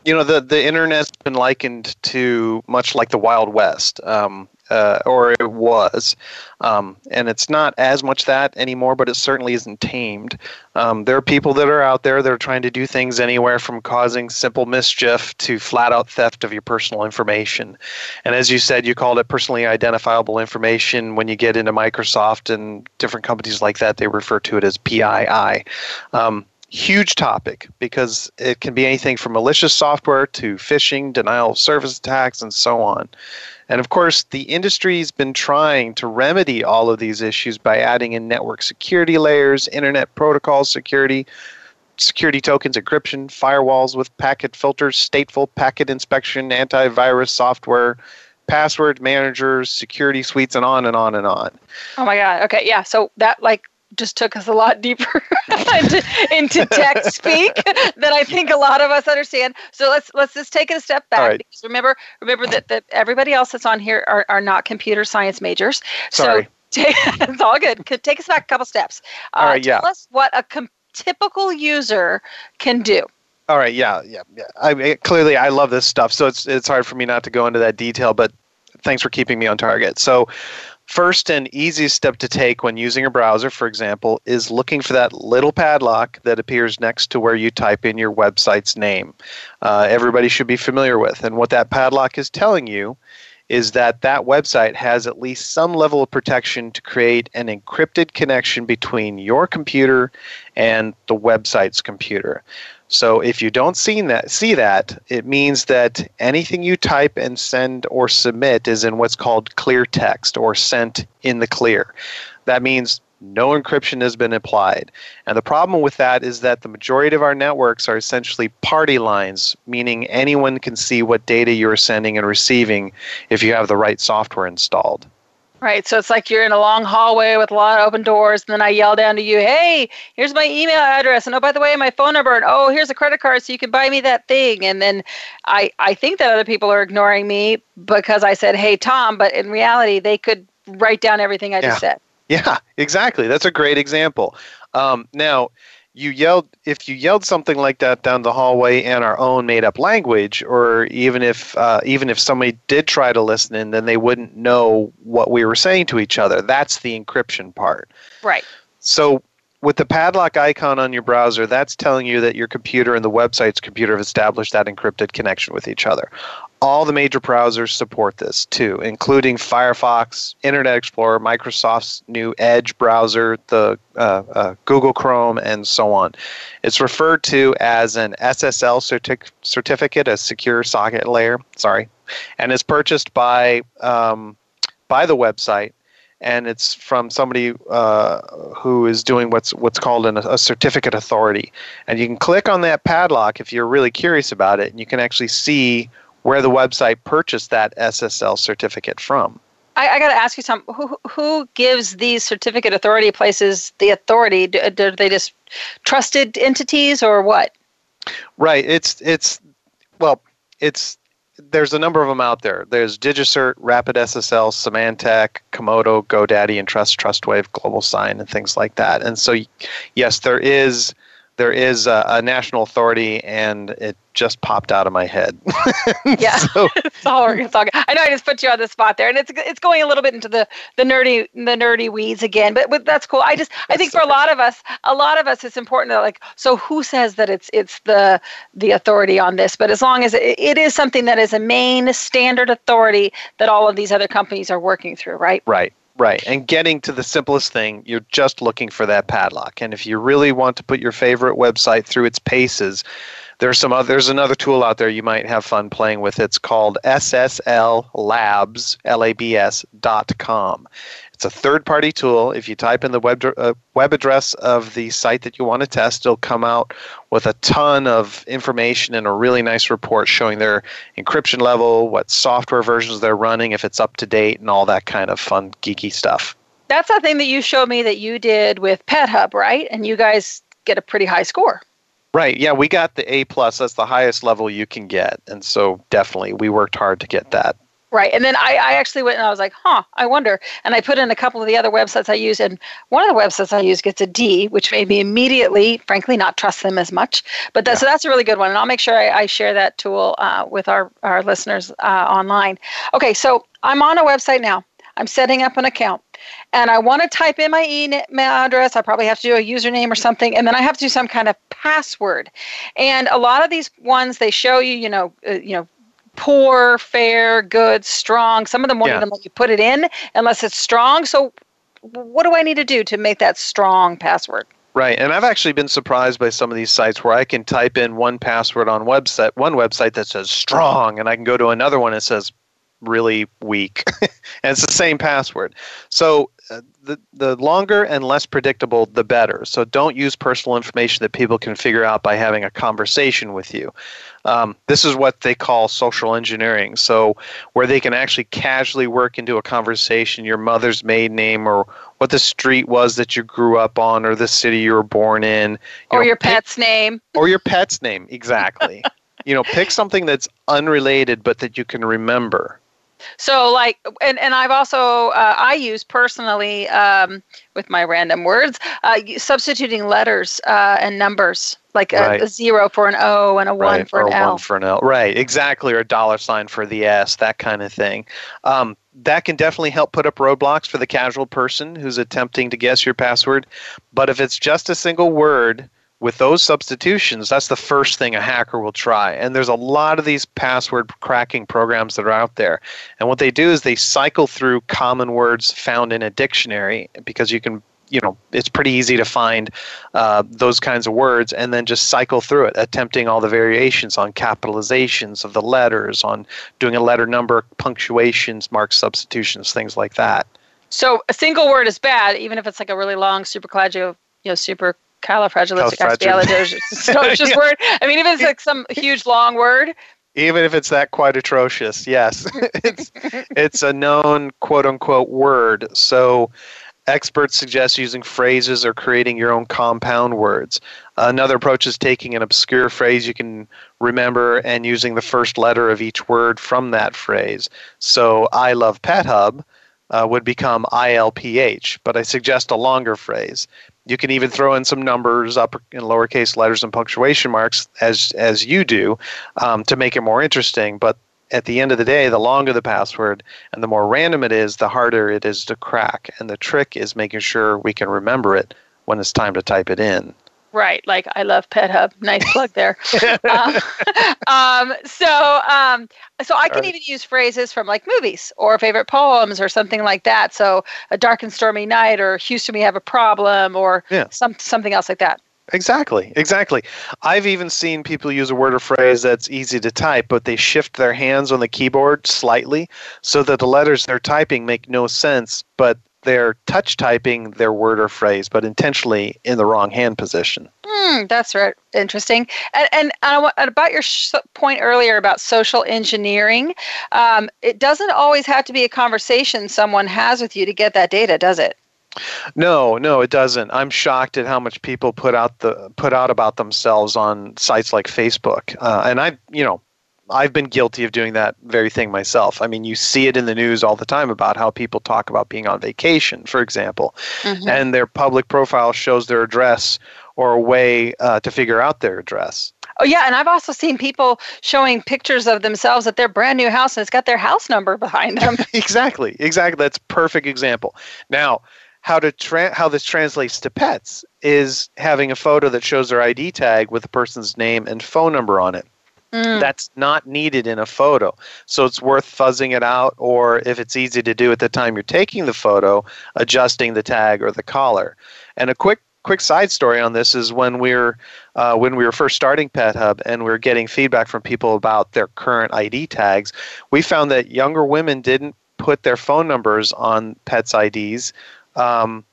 you know the the internet's been likened to much like the Wild West, um, uh, or it was, um, and it's not as much that anymore, but it certainly isn't tamed. Um, there are people that are out there that are trying to do things anywhere from causing simple mischief to flat out theft of your personal information. And as you said, you called it personally identifiable information. When you get into Microsoft and different companies like that, they refer to it as PII. Huge topic because it can be anything from malicious software to phishing, denial of service attacks, and so on. And of course, the industry's been trying to remedy all of these issues by adding in network security layers, internet protocol security, security tokens, encryption, firewalls with packet filters, stateful packet inspection, antivirus software, password managers, security suites, and on and on and on. Oh my God. Okay. Yeah. So that like just took us a lot deeper into, into tech speak than I think a lot of us understand. So let's let's just take it a step back. Right. Because remember remember that, that everybody else that's on here are, are not computer science majors. Sorry. So take, it's all good. Take us back a couple steps. Uh, all right, yeah. Tell us what a com- typical user can do. All right, yeah, yeah, yeah. I clearly I love this stuff, so it's it's hard for me not to go into that detail, but thanks for keeping me on target. So, First and easiest step to take when using a browser, for example, is looking for that little padlock that appears next to where you type in your website's name. Uh, everybody should be familiar with. And what that padlock is telling you is that that website has at least some level of protection to create an encrypted connection between your computer and the website's computer. So if you don't see that, see that, it means that anything you type and send or submit is in what's called clear text or sent in the clear. That means no encryption has been applied. And the problem with that is that the majority of our networks are essentially party lines, meaning anyone can see what data you're sending and receiving if you have the right software installed. Right. So it's like you're in a long hallway with a lot of open doors, and then I yell down to you, hey, here's my email address. And oh, by the way, my phone number. And oh, here's a credit card so you can buy me that thing. And then I, I think that other people are ignoring me because I said, hey, Tom, but in reality, they could write down everything I yeah. just said. Yeah, exactly. That's a great example. Um, now, you yelled if you yelled something like that down the hallway in our own made up language or even if uh, even if somebody did try to listen in then they wouldn't know what we were saying to each other. That's the encryption part. Right. So with the padlock icon on your browser, that's telling you that your computer and the website's computer have established that encrypted connection with each other. All the major browsers support this too, including Firefox, Internet Explorer, Microsoft's new Edge browser, the uh, uh, Google Chrome, and so on. It's referred to as an SSL certi- certificate, a secure socket layer. Sorry, and it's purchased by um, by the website and it's from somebody uh, who is doing what's what's called an, a certificate authority. And you can click on that padlock if you're really curious about it, and you can actually see where the website purchased that SSL certificate from. I, I got to ask you something. Who, who gives these certificate authority places the authority? Do, do they just trusted entities or what? Right. It's it's well, it's there's a number of them out there. There's DigiCert, Rapid SSL, Symantec, Comodo, GoDaddy, and Trust, TrustWave, Global Sign, and things like that. And so, yes, there is there is a, a, national authority, and it just popped out of my head. yeah, so, it's all, it's all. I know I just put you on the spot there, and it's it's going a little bit into the the nerdy the nerdy weeds again, but, but that's cool. I just I think for a lot of us, a lot of us, it's important that like so who says that it's it's the the authority on this, but as long as it, it is something that is a main standard authority that all of these other companies are working through, right? Right. Right. And getting to the simplest thing, you're just looking for that padlock. And if you really want to put your favorite website through its paces, there's some other, there's another tool out there you might have fun playing with. It's called SSL Labs, L-A-B-S dot com. It's a third party tool. If you type in the web, uh, web address of the site that you want to test, it'll come out with a ton of information and a really nice report showing their encryption level, what software versions they're running, if it's up to date, and all that kind of fun, geeky stuff. That's the thing that you showed me that you did with PetHub, right? And you guys get a pretty high score. Right. Yeah, we got the A plus. That's the highest level you can get, and so definitely we worked hard to get that. Right. And then I, I actually went and I was like, huh, I wonder. And I put in a couple of the other websites I use, and one of the websites I use gets a D, which made me immediately, frankly, not trust them as much. But that, yeah. so that's a really good one. And I'll make sure I, I share that tool uh, with our, our listeners uh, online. Okay, so I'm on a website now. I'm setting up an account and I want to type in my email address. I probably have to do a username or something, and then I have to do some kind of password. And a lot of these ones they show you, you know, uh, you know, poor, fair, good, strong. Some of them won't yeah. even let you put it in unless it's strong. So, what do I need to do to make that strong password? Right, and I've actually been surprised by some of these sites where I can type in one password on website, one website that says strong, and I can go to another one that says really weak, and it's the same password. So uh, the the longer and less predictable, the better. So don't use personal information that people can figure out by having a conversation with you. Um, this is what they call social engineering. So where they can actually casually work into a conversation your mother's maiden name or what the street was that you grew up on or the city you were born in, you or know, your pet's name, or your pet's name exactly. you know, pick something that's unrelated but that you can remember. So like, and, and I've also, uh, I use personally um, with my random words, uh, substituting letters uh, and numbers, like right. a, a, zero for an O and a right. one for or an L. one for an L. Right, exactly, or a dollar sign for the S, that kind of thing. Um, that can definitely help put up roadblocks for the casual person who's attempting to guess your password. But if it's just a single word, with those substitutions, that's the first thing a hacker will try. And there's a lot of these password cracking programs that are out there. And what they do is they cycle through common words found in a dictionary because you can, you know, it's pretty easy to find uh, those kinds of words and then just cycle through it, attempting all the variations on capitalizations of the letters, on doing a letter number, punctuations, mark substitutions, things like that. So a single word is bad, even if it's like a really long supercladio, you know, super califragilisticexpialidocious yeah. word. I mean, even if it's like some huge long word. Even if it's that quite atrocious, yes, it's it's a known quote unquote word. So. Experts suggest using phrases or creating your own compound words. Another approach is taking an obscure phrase you can remember and using the first letter of each word from that phrase. So, I love Pet Hub uh, would become ILPH, but I suggest a longer phrase. You can even throw in some numbers, upper and lowercase letters, and punctuation marks as as you do um, to make it more interesting. But at the end of the day, the longer the password and the more random it is, the harder it is to crack. And the trick is making sure we can remember it when it's time to type it in. Right, like I love Pet Hub. Nice plug there. um, um, so, um, so I can even use phrases from like movies or favorite poems or something like that. So, a dark and stormy night, or Houston, we have a problem, or yeah. some something else like that. Exactly, exactly. I've even seen people use a word or phrase that's easy to type, but they shift their hands on the keyboard slightly so that the letters they're typing make no sense, but they're touch typing their word or phrase, but intentionally in the wrong hand position. Hmm, that's right. Interesting. And, and, and about your sh- point earlier about social engineering, um, it doesn't always have to be a conversation someone has with you to get that data, does it? No, no, it doesn't. I'm shocked at how much people put out the put out about themselves on sites like Facebook, uh, and I, you know, I've been guilty of doing that very thing myself. I mean, you see it in the news all the time about how people talk about being on vacation, for example, mm-hmm. and their public profile shows their address or a way uh, to figure out their address. Oh yeah, and I've also seen people showing pictures of themselves at their brand new house, and it's got their house number behind them. exactly, exactly. That's perfect example. Now, how to tra- how this translates to pets is having a photo that shows their ID tag with the person's name and phone number on it. Mm. That's not needed in a photo. So it's worth fuzzing it out, or if it's easy to do at the time you're taking the photo, adjusting the tag or the collar. And a quick quick side story on this is when we're uh, when we were first starting Pet Hub and we are getting feedback from people about their current ID tags, we found that younger women didn't put their phone numbers on pets' IDs. Um,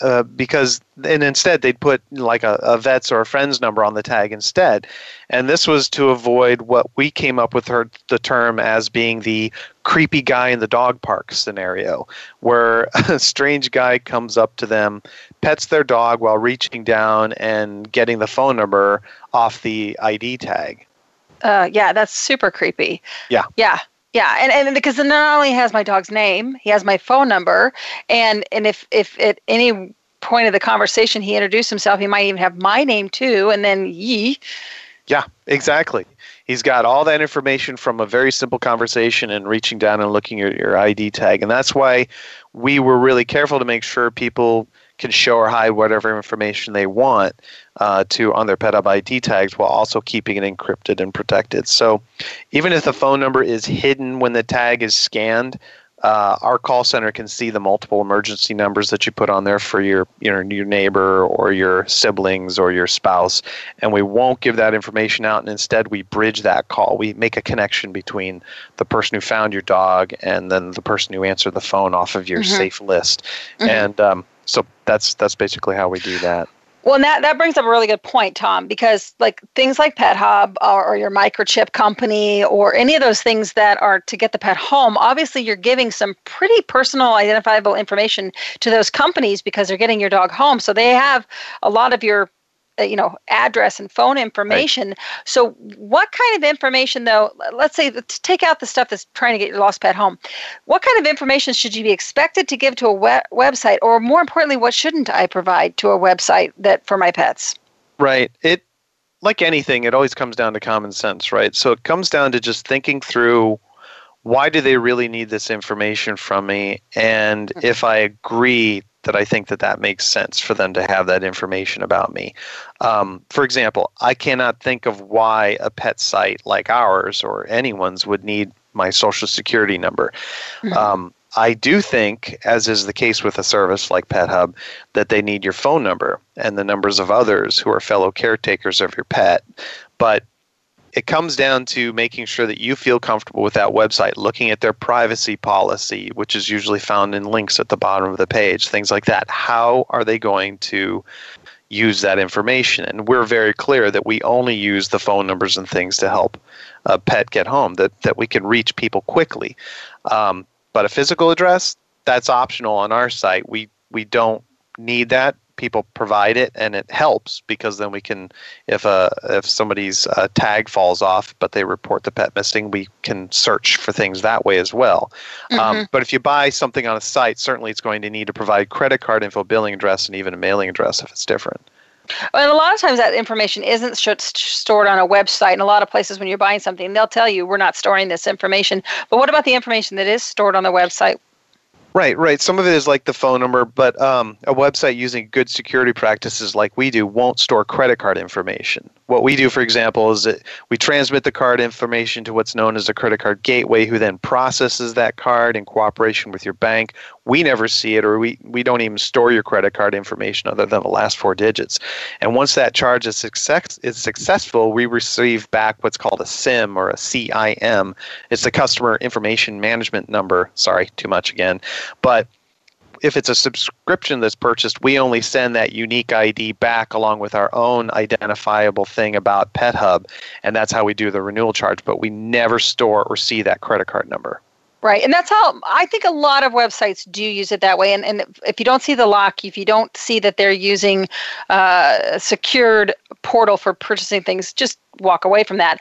uh, because and instead they'd put like a, a, vet's or a friend's number on the tag instead. And this was to avoid what we came up with her, the term as being the creepy guy in the dog park scenario where a strange guy comes up to them pets their dog while reaching down and getting the phone number off the id tag. Uh, yeah that's super creepy. Yeah. Yeah yeah, and, and because not only has my dog's name, he has my phone number, and and if if at any point of the conversation he introduced himself, he might even have my name too, and then ye. Yeah, exactly. He's got all that information from a very simple conversation and reaching down and looking at your ID tag, and that's why we were really careful to make sure people can show or hide whatever information they want uh, to on their PetHub ID tags while also keeping it encrypted and protected. So even if the phone number is hidden when the tag is scanned, uh, our call center can see the multiple emergency numbers that you put on there for your you know your neighbor or your siblings or your spouse, and we won't give that information out. And instead, we bridge that call. We make a connection between the person who found your dog and then the person who answered the phone off of your mm-hmm. safe list. Mm-hmm. And um, so that's that's basically how we do that. Well, and that, that brings up a really good point, Tom, because like things like Pet Hub or, or, your microchip company or any of those things that are to get the pet home, obviously you're giving some pretty personal identifiable information to those companies because they're getting your dog home. So they have a lot of your you know address and phone information. Right. so what kind of information though let's say to take out the stuff that's trying to get your lost pet home. What kind of information should you be expected to give to a web- website? Or more importantly what shouldn't i provide to a website that for my pets? Right. It like anything it always comes down to common sense right? So it comes down to just thinking through why do they really need this information from me? And mm-hmm. if i agree that I think that that makes sense for them to have that information about me. Um, for example, I cannot think of why a pet site like ours or anyone's would need my social security number. Mm-hmm. Um, I do think, as is the case with a service like Pet Hub, that they need your phone number and the numbers of others who are fellow caretakers of your pet. But it comes down to making sure that you feel comfortable with that website, looking at their privacy policy, which is usually found in links at the bottom of the page, things like that. How are they going to use that information? And we're very clear that we only use the phone numbers and things to help a pet get home, that, that we can reach people quickly. Um, but a physical address, that's optional on our site. We, we don't need that people provide it and it helps because then we can if a uh, if somebody's uh, tag falls off but they report the pet missing we can search for things that way as well um, mm-hmm. um, but if you buy something on a site certainly it's going to need to provide credit card info billing address and even a mailing address if it's different and a lot of times that information isn't stored on a website. In a lot of places, when you're buying something, they'll tell you we're not storing this information. But what about the information that is stored on the website? Right, right. Some of it is like the phone number, but um, a website using good security practices like we do won't store credit card information. What we do, for example, is that we transmit the card information to what's known as a credit card gateway, who then processes that card in cooperation with your bank. We never see it, or we, we don't even store your credit card information other than the last four digits. And once that charge is, success, is successful, we receive back what's called a SIM or a CIM. It's the Customer Information Management Number. Sorry, too much again. But if it's a subscription that's purchased, we only send that unique ID back along with our own identifiable thing about Pet Hub, and that's how we do the renewal charge. But we never store or see that credit card number. Right. And that's how I think a lot of websites do use it that way. And, and if you don't see the lock, if you don't see that they're using uh, a secured portal for purchasing things, just walk away from that.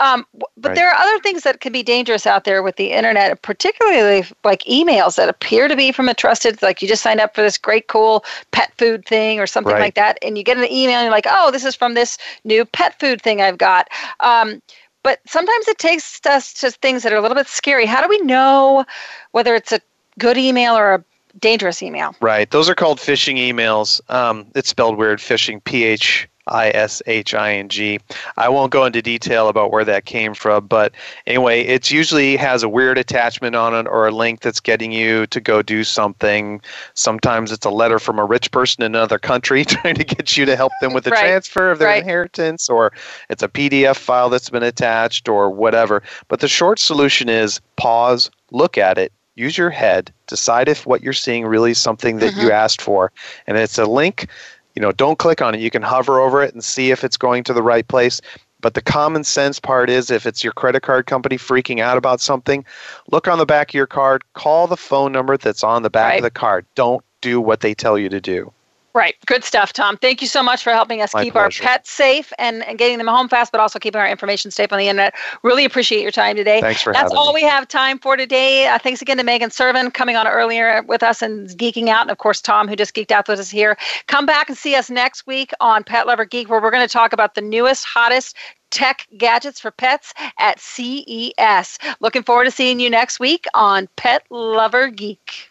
Um, but right. there are other things that can be dangerous out there with the internet, particularly like emails that appear to be from a trusted, like you just signed up for this great, cool pet food thing or something right. like that. And you get an email and you're like, oh, this is from this new pet food thing I've got. Um, but sometimes it takes us to things that are a little bit scary. How do we know whether it's a good email or a dangerous email? Right. Those are called phishing emails. Um, it's spelled weird, phishing, P H I S H I N G. I won't go into detail about where that came from, but anyway, it usually has a weird attachment on it or a link that's getting you to go do something. Sometimes it's a letter from a rich person in another country trying to get you to help them with the right. transfer of their right. inheritance, or it's a PDF file that's been attached, or whatever. But the short solution is pause, look at it, use your head, decide if what you're seeing really is something that Mm-hmm. you asked for. And it's a link, you know, don't click on it. You can hover over it and see if it's going to the right place. But the common sense part is if it's your credit card company freaking out about something, look on the back of your card, call the phone number that's on the back Right. of the card. Don't do what they tell you to do. Right. Good stuff, Tom. Thank you so much for helping us My keep pleasure. our pets safe and, and getting them home fast, but also keeping our information safe on the internet. Really appreciate your time today. Thanks for That's having all me. we have time for today. Uh, thanks again to Megan Servin coming on earlier with us and geeking out. And of course, Tom, who just geeked out with us here. Come back and see us next week on Pet Lover Geek, where we're going to talk about the newest, hottest tech gadgets for pets at CES. Looking forward to seeing you next week on Pet Lover Geek.